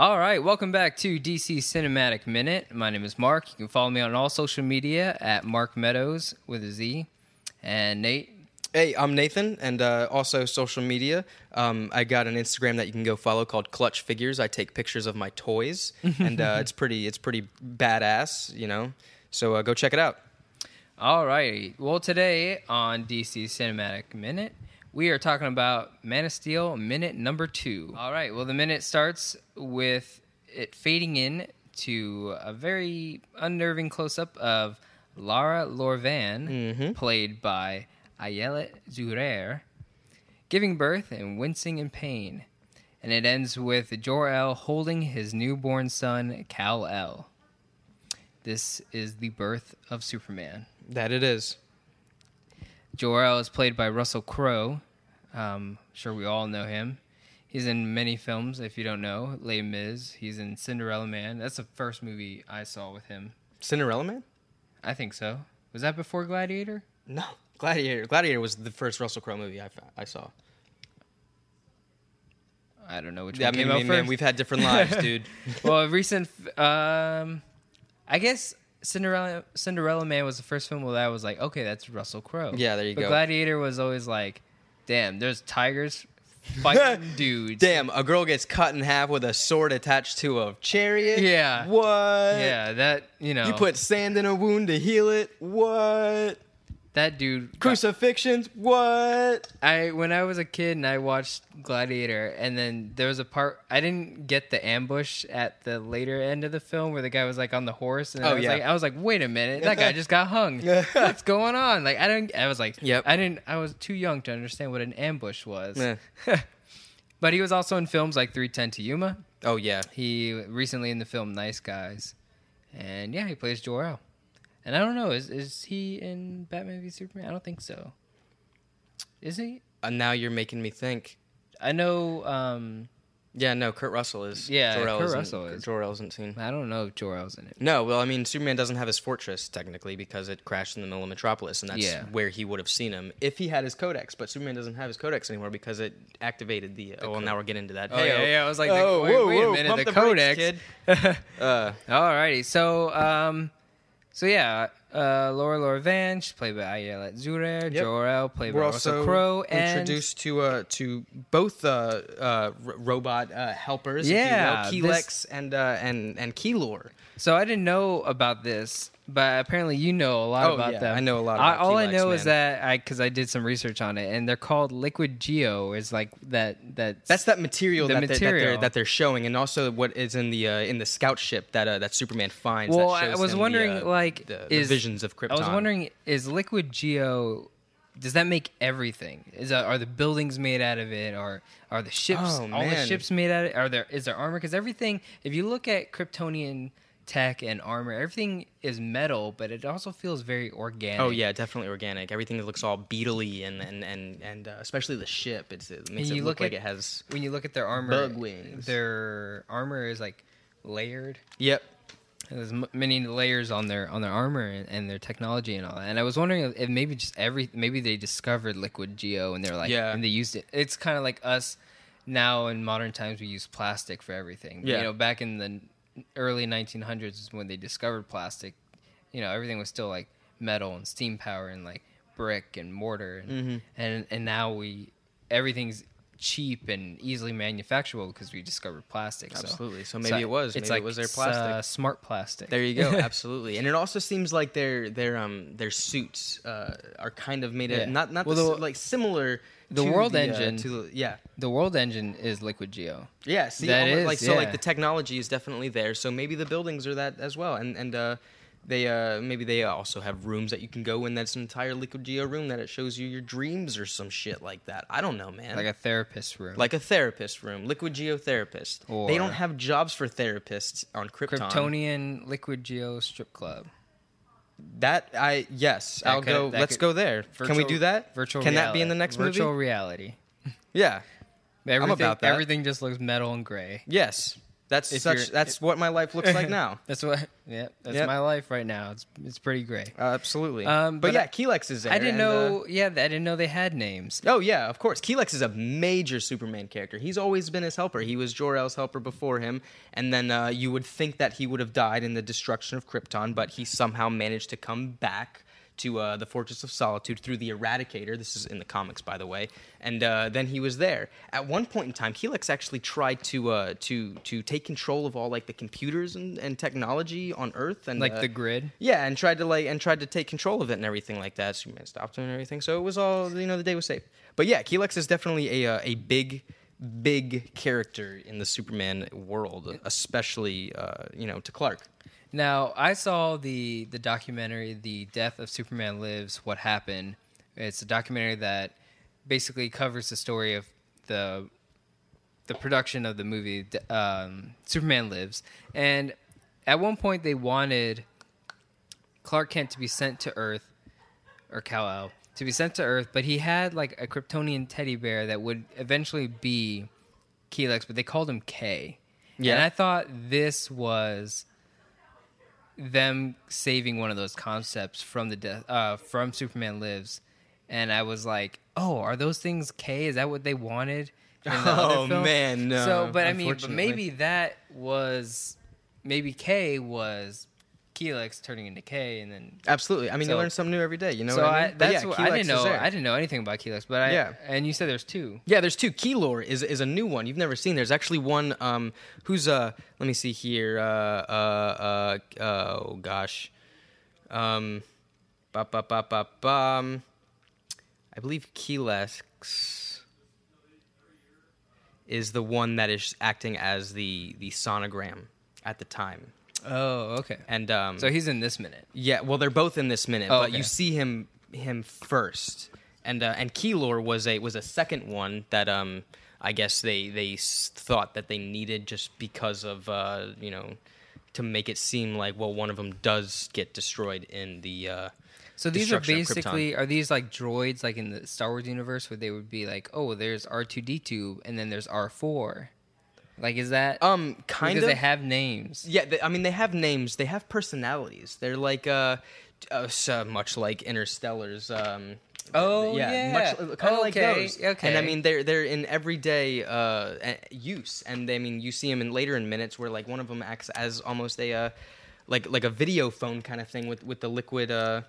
All right, welcome back to DC Cinematic Minute. My name is Mark. You can follow me on all social media at Mark Meadows with a Z. And Nate, Hey, I'm Nathan, and uh, also social media. Um, I got an Instagram that you can go follow called Clutch Figures. I take pictures of my toys, and uh, it's pretty it's pretty badass, you know. So uh, go check it out. All right. Well, today on DC Cinematic Minute, we are talking about Man of Steel minute number two. All right. Well, the minute starts with it fading in to a very unnerving close up of Lara Lor-Van, mm-hmm. played by Ayelet Zurer, giving birth and wincing in pain. And it ends with Jor-El holding his newborn son, Kal-El. This is the birth of Superman. That it is. Jor-El is played by Russell Crowe. Um, sure, we all know him. He's in many films. If you don't know, Les Mis. He's in Cinderella Man. That's the first movie I saw with him. Cinderella Man? I think so. Was that before Gladiator? No, Gladiator. Gladiator was the first Russell Crowe movie I, I saw. I don't know which Yeah, I one mean, came out man, man, we've had different lives, dude. well, a recent. Um, I guess Cinderella Cinderella Man was the first film where I was like, okay, that's Russell Crowe. Yeah, there you but go. Gladiator was always like, damn, there's tigers fighting dudes. Damn, a girl gets cut in half with a sword attached to a chariot. Yeah. What? Yeah, that you know. You put sand in a wound to heal it. What? That dude. Crucifixions. What? I when I was a kid and I watched Gladiator, and then there was a part I didn't get the ambush at the later end of the film where the guy was like on the horse, and I Oh, was yeah. like, I was like, wait a minute, that guy just got hung. What's going on? Like I didn't. I was like, Yep. I didn't. I was too young to understand what an ambush was. Eh. but he was also in films like 310 to Yuma. Oh yeah. He recently in the film Nice Guys, and yeah, he plays Jor-El. And I don't know, is is he in Batman v Superman? I don't think so. Is he? Uh, now you're making me think. I know. um Yeah, no, Kurt Russell is. Yeah, Jor-El Kurt isn't- Russell is. Jor-El isn't seen. I don't know if Jor-El's in it. No, well, I mean, Superman doesn't have his fortress technically because it crashed in the middle of Metropolis, and that's Yeah. where he would have seen him if he had his codex. But Superman doesn't have his codex anymore because it activated the. oh, well, now we're getting into that. Oh, Hey, yeah, yeah, I was like, oh, wait- wait a minute, the codex. Uh, Alrighty, so um, so yeah, uh, Laura Laura Van, she's played by Ayelet Zurer. Yep. Jor-El, played we're by Russell Crowe, and introduced to uh, to both uh, uh, r- robot uh, helpers, Yeah, if you will, this- and uh, and and Kelor. So I didn't know about this, but apparently you know a lot Oh, about yeah, them. I know a lot I, about all I Kelex, know is that I because I did some research on it, and they're called Liquid Geo. Is like that that That's that material, The that, They're, that, material. they're, that they're showing, and also what is in the uh, in the scout ship that uh, that Superman finds. Well, that I was him the, wondering, uh, like, the, the is- visions of Krypton. I was wondering, is Liquid Geo? Does that make everything? Is that, are the buildings made out of it, or are the ships Oh, all the ships made out of it? Are there is there armor? Because everything, if you look at Kryptonian tech and armor, everything is metal, but it also feels very organic. Oh yeah, definitely organic. Everything looks all beetly and and and and uh, especially the ship. It's, it makes And it you look, look like at- it has. When you look at their armor, Bug wings. their armor is like layered. Yep. There's m- many layers on their on their armor and, and their technology and all that. And I was wondering if, if maybe just every maybe they discovered liquid geo and they're like Yeah. and they used it. It's kind of like us now in modern times we use plastic for everything. Yeah. You know, back in the early 1900s is when they discovered plastic. You know, everything was still like metal and steam power and like brick and mortar and Mm-hmm. and, and now we everything's cheap and easily manufacturable because we discovered plastic. so- Absolutely. So maybe it was. It's Maybe like it was their s- plastic. uh, smart plastic. There you go. Absolutely. And it also seems like their their um their suits uh, are kind of made of Yeah. not not Well, the, like similar. the to World the, uh, Engine- to the, yeah. The World Engine is Liquid Geo. Yeah, see, That is, like so, yeah. like the technology is definitely there. So maybe the buildings are that as well, and and uh, they uh, maybe they also have rooms that you can go in. That's an entire Liquid Geo room that it shows you your dreams or some shit like that. I don't know, man. Like a therapist room. like a therapist room, Liquid Geo therapist. they don't have jobs for therapists on Krypton. Kryptonian Liquid Geo strip club. That I yes, That I'll could- go. that Let's could- go there. Can we Virtual- do that? Virtual Can that be in the next movie? Virtual movie? reality. Yeah. Everything, about that. Everything just looks metal and gray. Yes. That's If such. That's what my life looks like now. That's what. Yeah, that's Yep. my life right now. It's it's pretty great. Uh, absolutely. Um, but, but yeah, I- Kelex is there. I didn't uh, know. yeah, I didn't know they had names. Oh yeah, of course. Kelex is a major Superman character. He's always been his helper. He was Jor-El's helper before him, and then uh, you would think that he would have died in the destruction of Krypton, but he somehow managed to come back to uh, the Fortress of Solitude through the Eradicator. This is in the comics, by the way. And uh, then he was there. At one point in time, Kelex actually tried to uh, to to take control of all like the computers and, and technology on Earth, and Like uh, the grid. yeah, and tried to like and tried to take control of it and everything like that. Superman stopped him and everything, so it was all you know. The day was safe. But yeah, Kelex is definitely a uh, a big big character in the Superman world, especially uh, you know to Clark. Now, I saw the the documentary "The Death of Superman Lives: What Happened." It's a documentary that basically covers the story of the the production of the movie um, Superman Lives, and at one point they wanted Clark Kent to be sent to Earth or Kal-El to be sent to Earth, but he had like a Kryptonian teddy bear that would eventually be Kelex, but they called him K. Yeah. And I thought this was them saving one of those concepts from the death uh, from Superman Lives, and I was like, oh, are those things K? Is that what they wanted? In the Oh, man, no, So, but I mean, but maybe that was maybe K was Kelex turning into K, and then Absolutely. I mean, So- you learn something new every day. You know so what I I, mean? But that's yeah, what I didn't know. I didn't know anything about Kelex, but I Yeah. and you said there's two. Yeah, there's two. Kelor is is a new one you've never seen. There's actually one um who's uh let me see here uh uh uh oh gosh um bum I believe Kelex is the one that is acting as the the sonogram at the time. Oh, okay. And um So he's in this minute. yeah, well, they're both in this minute, Oh, but okay. you see him him first, and uh, and Kelor was a was a second one that um I guess they they thought that they needed just because of uh you know to make it seem like well one of them does get destroyed in the uh So these are basically are these like droids like in the Star Wars universe where they would be like, oh, there's R two D two and then there's R four. Like, is that um kind of because of they have names? Yeah, they, I mean they have names, they have personalities. They're like uh, uh so much like Interstellar's. Um, Oh, yeah. much kind of like those. Okay. And I mean they're they're in everyday uh, use, and I mean you see them in later in minutes where like one of them acts as almost a uh, like like a video phone kind of thing with with the liquid. Uh,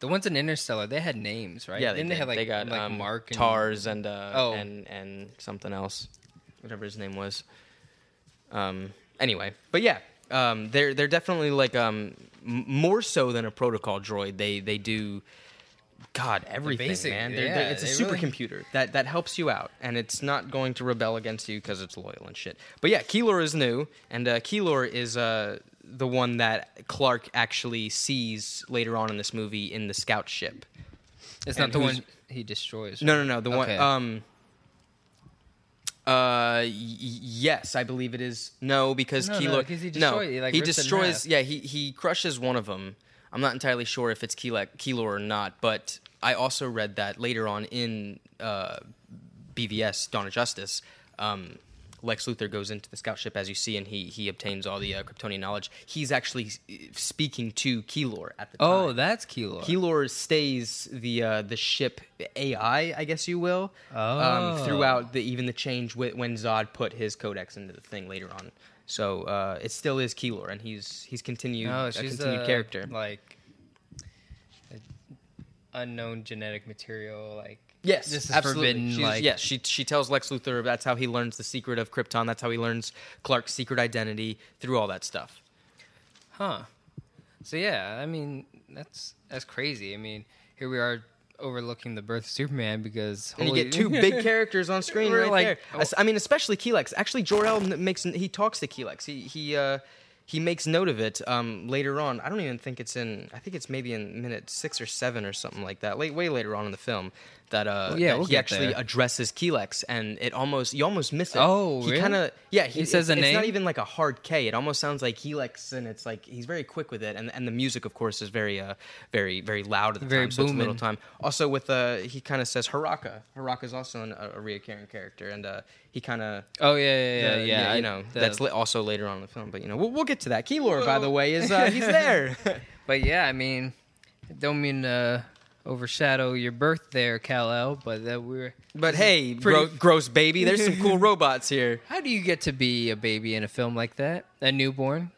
The ones in Interstellar, they had names, right? yeah, they, Didn't they have like they got like um, Mark and Tars and uh, Oh. and and something else, whatever his name was. Um. Anyway, but yeah, um, they're they're definitely like um m- more so than a protocol droid. They they do. God, everything, basic- man. They're- yeah, they're- it's a they really- supercomputer that, that helps you out, and it's not going to rebel against you because it's loyal and shit. But yeah, Kelor is new, and uh, Kelor is uh, the one that Clark actually sees later on in this movie in the scout ship. It's not the one he destroys. No, no, no. The Okay. one. Um. Uh. Y- yes, I believe it is. No, because No, no, Kelor. he no, he, like, he rips it in destroys. Yeah, he he crushes one of them. I'm not entirely sure if it's Kelor, Kelor or not, but I also read that later on in uh, BVS Dawn of Justice. Um, Lex Luthor goes into the scout ship as you see, and he he obtains all the uh, Kryptonian knowledge. He's actually uh, speaking to Kelor at the time. Oh, that's Kelor. Kelor stays the uh, the ship AI, I guess you will, Oh. um, throughout the even the change wh- when Zod put his codex into the thing later on. So uh, it still is Kelor, and he's he's continued Oh, a continued a, character. like unknown genetic material. Like Yes, this is absolutely. forbidden. She's- like yes, she she tells Lex Luthor that's how he learns the secret of Krypton. That's how he learns Clark's secret identity through all that stuff. Huh. So yeah, I mean that's that's crazy. I mean, here we are overlooking the birth of Superman because And you get two big characters on screen right like- there. I mean, especially Kelex. Actually, Jor-El makes he talks to Kelex. He he uh, he makes note of it um, later on. I don't even think it's in. I think it's maybe in minute six or seven or something like that. Late way later on in the film that uh Well, yeah, that we'll he actually there. addresses Kelex and it almost you almost miss it. Oh, he really? kind of yeah He says it's, a It's not even like a hard K. It almost sounds like Kelex, and it's like he's very quick with it, and and the music of course is very uh very very loud at the Very time, so it's little time. Also with uh he kind of says Haraka. Haraka is also an, a, a reoccurring character, and uh he kind of Oh yeah, yeah, yeah. the- yeah, I- you know the- that's li- also later on in the film, but you know we'll, we'll get to that. Kelor, by the way, is uh, he's there. But yeah, I mean, don't mean to overshadow your birth there, Kal-El, but that we're. but hey, Pretty- gro- gross baby, there's some cool robots here. How do you get to be a baby in a film like that? A newborn?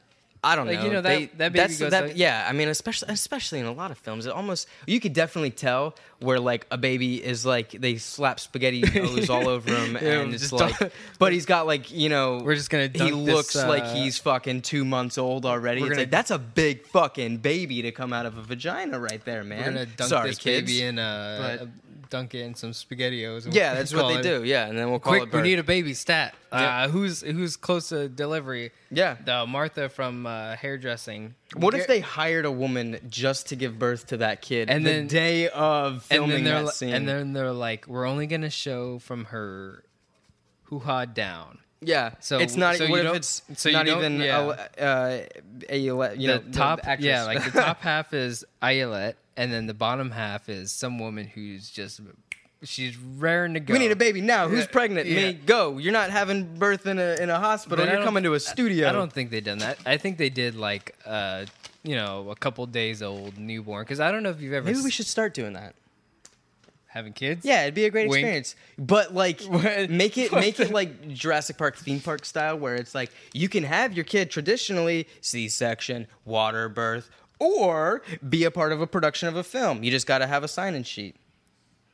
I don't Like, know. you know, that- They- that baby that's- goes that- like- yeah. I mean, especially especially in a lot of films, it almost you could definitely tell where like a baby is like they slap spaghetti nose all over him, Yeah, and it's like, but he's got like you know, We're just gonna he dunk this, looks like uh, he's fucking two months old already. It's gonna- like that's a big fucking baby to come out of a vagina right there, man. We're gonna dunk Sorry, this kids. baby in uh, But- dunk it in some SpaghettiOs. and yeah, we'll that's what they it- do. Yeah, and then we'll call Quick, it we need a baby stat. Uh, who's who's close to delivery? yeah. The Martha from uh, hairdressing. What if they hired a woman just to give birth to that kid And the then- day of filming that scene? and then they're like, we're only gonna show from her hoo ha down. Yeah. So- it's not. so what if it's so not even yeah. a, uh, a you know the top, actress. yeah, like the top half is Ayelet, and then the bottom half is some woman who's just she's raring to go. we need a baby now. Who's Yeah, pregnant? yeah. Me. Go. You're not having birth in a in a hospital. But You're coming to a studio. I don't think they done that. I think they did like uh, you know, a couple days old newborn. Because I don't know if you've ever Maybe we should start doing that. having kids. Yeah, it'd be a great Wink. experience. But like, What? make it make it like Jurassic Park theme park style, where it's like you can have your kid traditionally C-section, water birth, or be a part of a production of a film. You just got to have a sign-in sheet.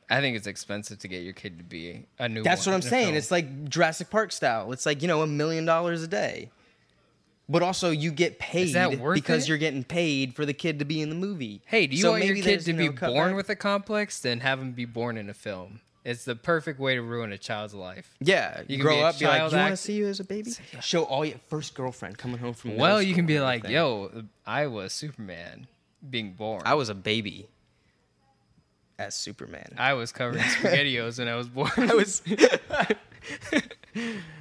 I think it's expensive to get your kid to be a new. That's what I'm saying. film. It's like Jurassic Park style. It's like, you know, a million dollars a day. But also you get paid that worth because it? you're getting paid for the kid to be in the movie. Hey, do you So want your kid to you be know, born back. with a complex? Then have him be born in a film. It's the perfect way to ruin a child's life. Yeah, You grow up, be like, you want to see you as a baby? Show all your first girlfriend coming home from. Well, you can be like, yo, I was Superman being born. I was a baby as Superman. I was covered in SpaghettiOs when I was born. I was.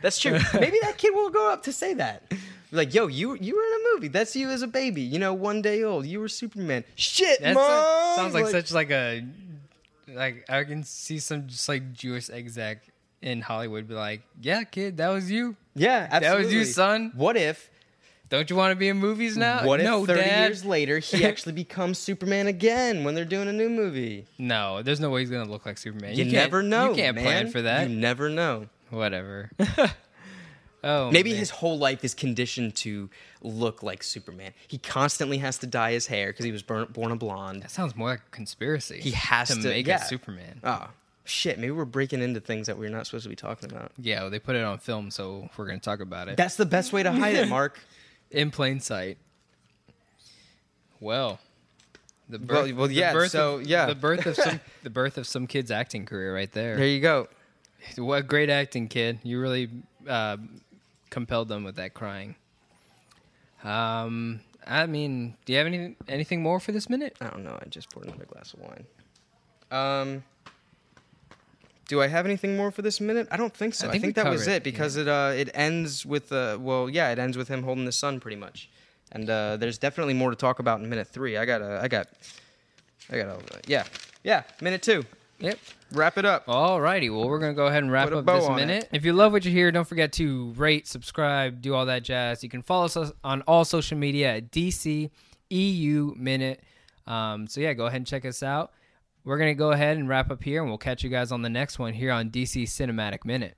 That's true. Maybe that kid will grow up to say that. Like, yo, you you were in a movie. That's you as a baby. You know, one day old. You were Superman. Shit, mom. sounds like, such like a like I can see some just like Jewish exec in Hollywood be like, yeah, kid, that was you. Yeah, That was you, son. What if? Don't you want to be in movies now? What if no, thirty Dad. years later he actually becomes Superman again when they're doing a new movie? No, there's no way he's gonna look like Superman. You, can't- never know. You can't man. plan for that. You never know. Whatever. oh, Maybe man. his whole life is conditioned to look like Superman. He constantly has to dye his hair because he was burnt, born a blonde. That sounds more like a conspiracy. He has to- make yeah. a Superman. Oh, shit. Maybe we're breaking into things that we're not supposed to be talking about. Yeah, well, they put it on film, so we're gonna talk about it That's the best way to hide it, Mark. in plain sight. Well, the birth, well, the yeah, birth so, of, yeah. the birth of some the birth of some kid's acting career right there. There you go. What great acting, kid! You really uh, compelled them with that crying. Um, I mean, do you have any anything more for this minute? I don't know. I just poured another glass of wine. Um, do I have anything more for this minute? I don't think so. I I think think, that was it because it uh it ends with uh well yeah it ends with him holding the sun pretty much, and uh, there's definitely more to talk about in minute three. I got I got I got yeah yeah minute two. Yep. Wrap it up. Alrighty, well, we're gonna go ahead and wrap up this minute. it. If you love what you hear, don't forget to rate, subscribe, do all that jazz. You can follow us on all social media at DC EU Minute. Um, so yeah, go ahead and check us out. We're gonna go ahead and wrap up here, and we'll catch you guys on the next one here on DC Cinematic Minute.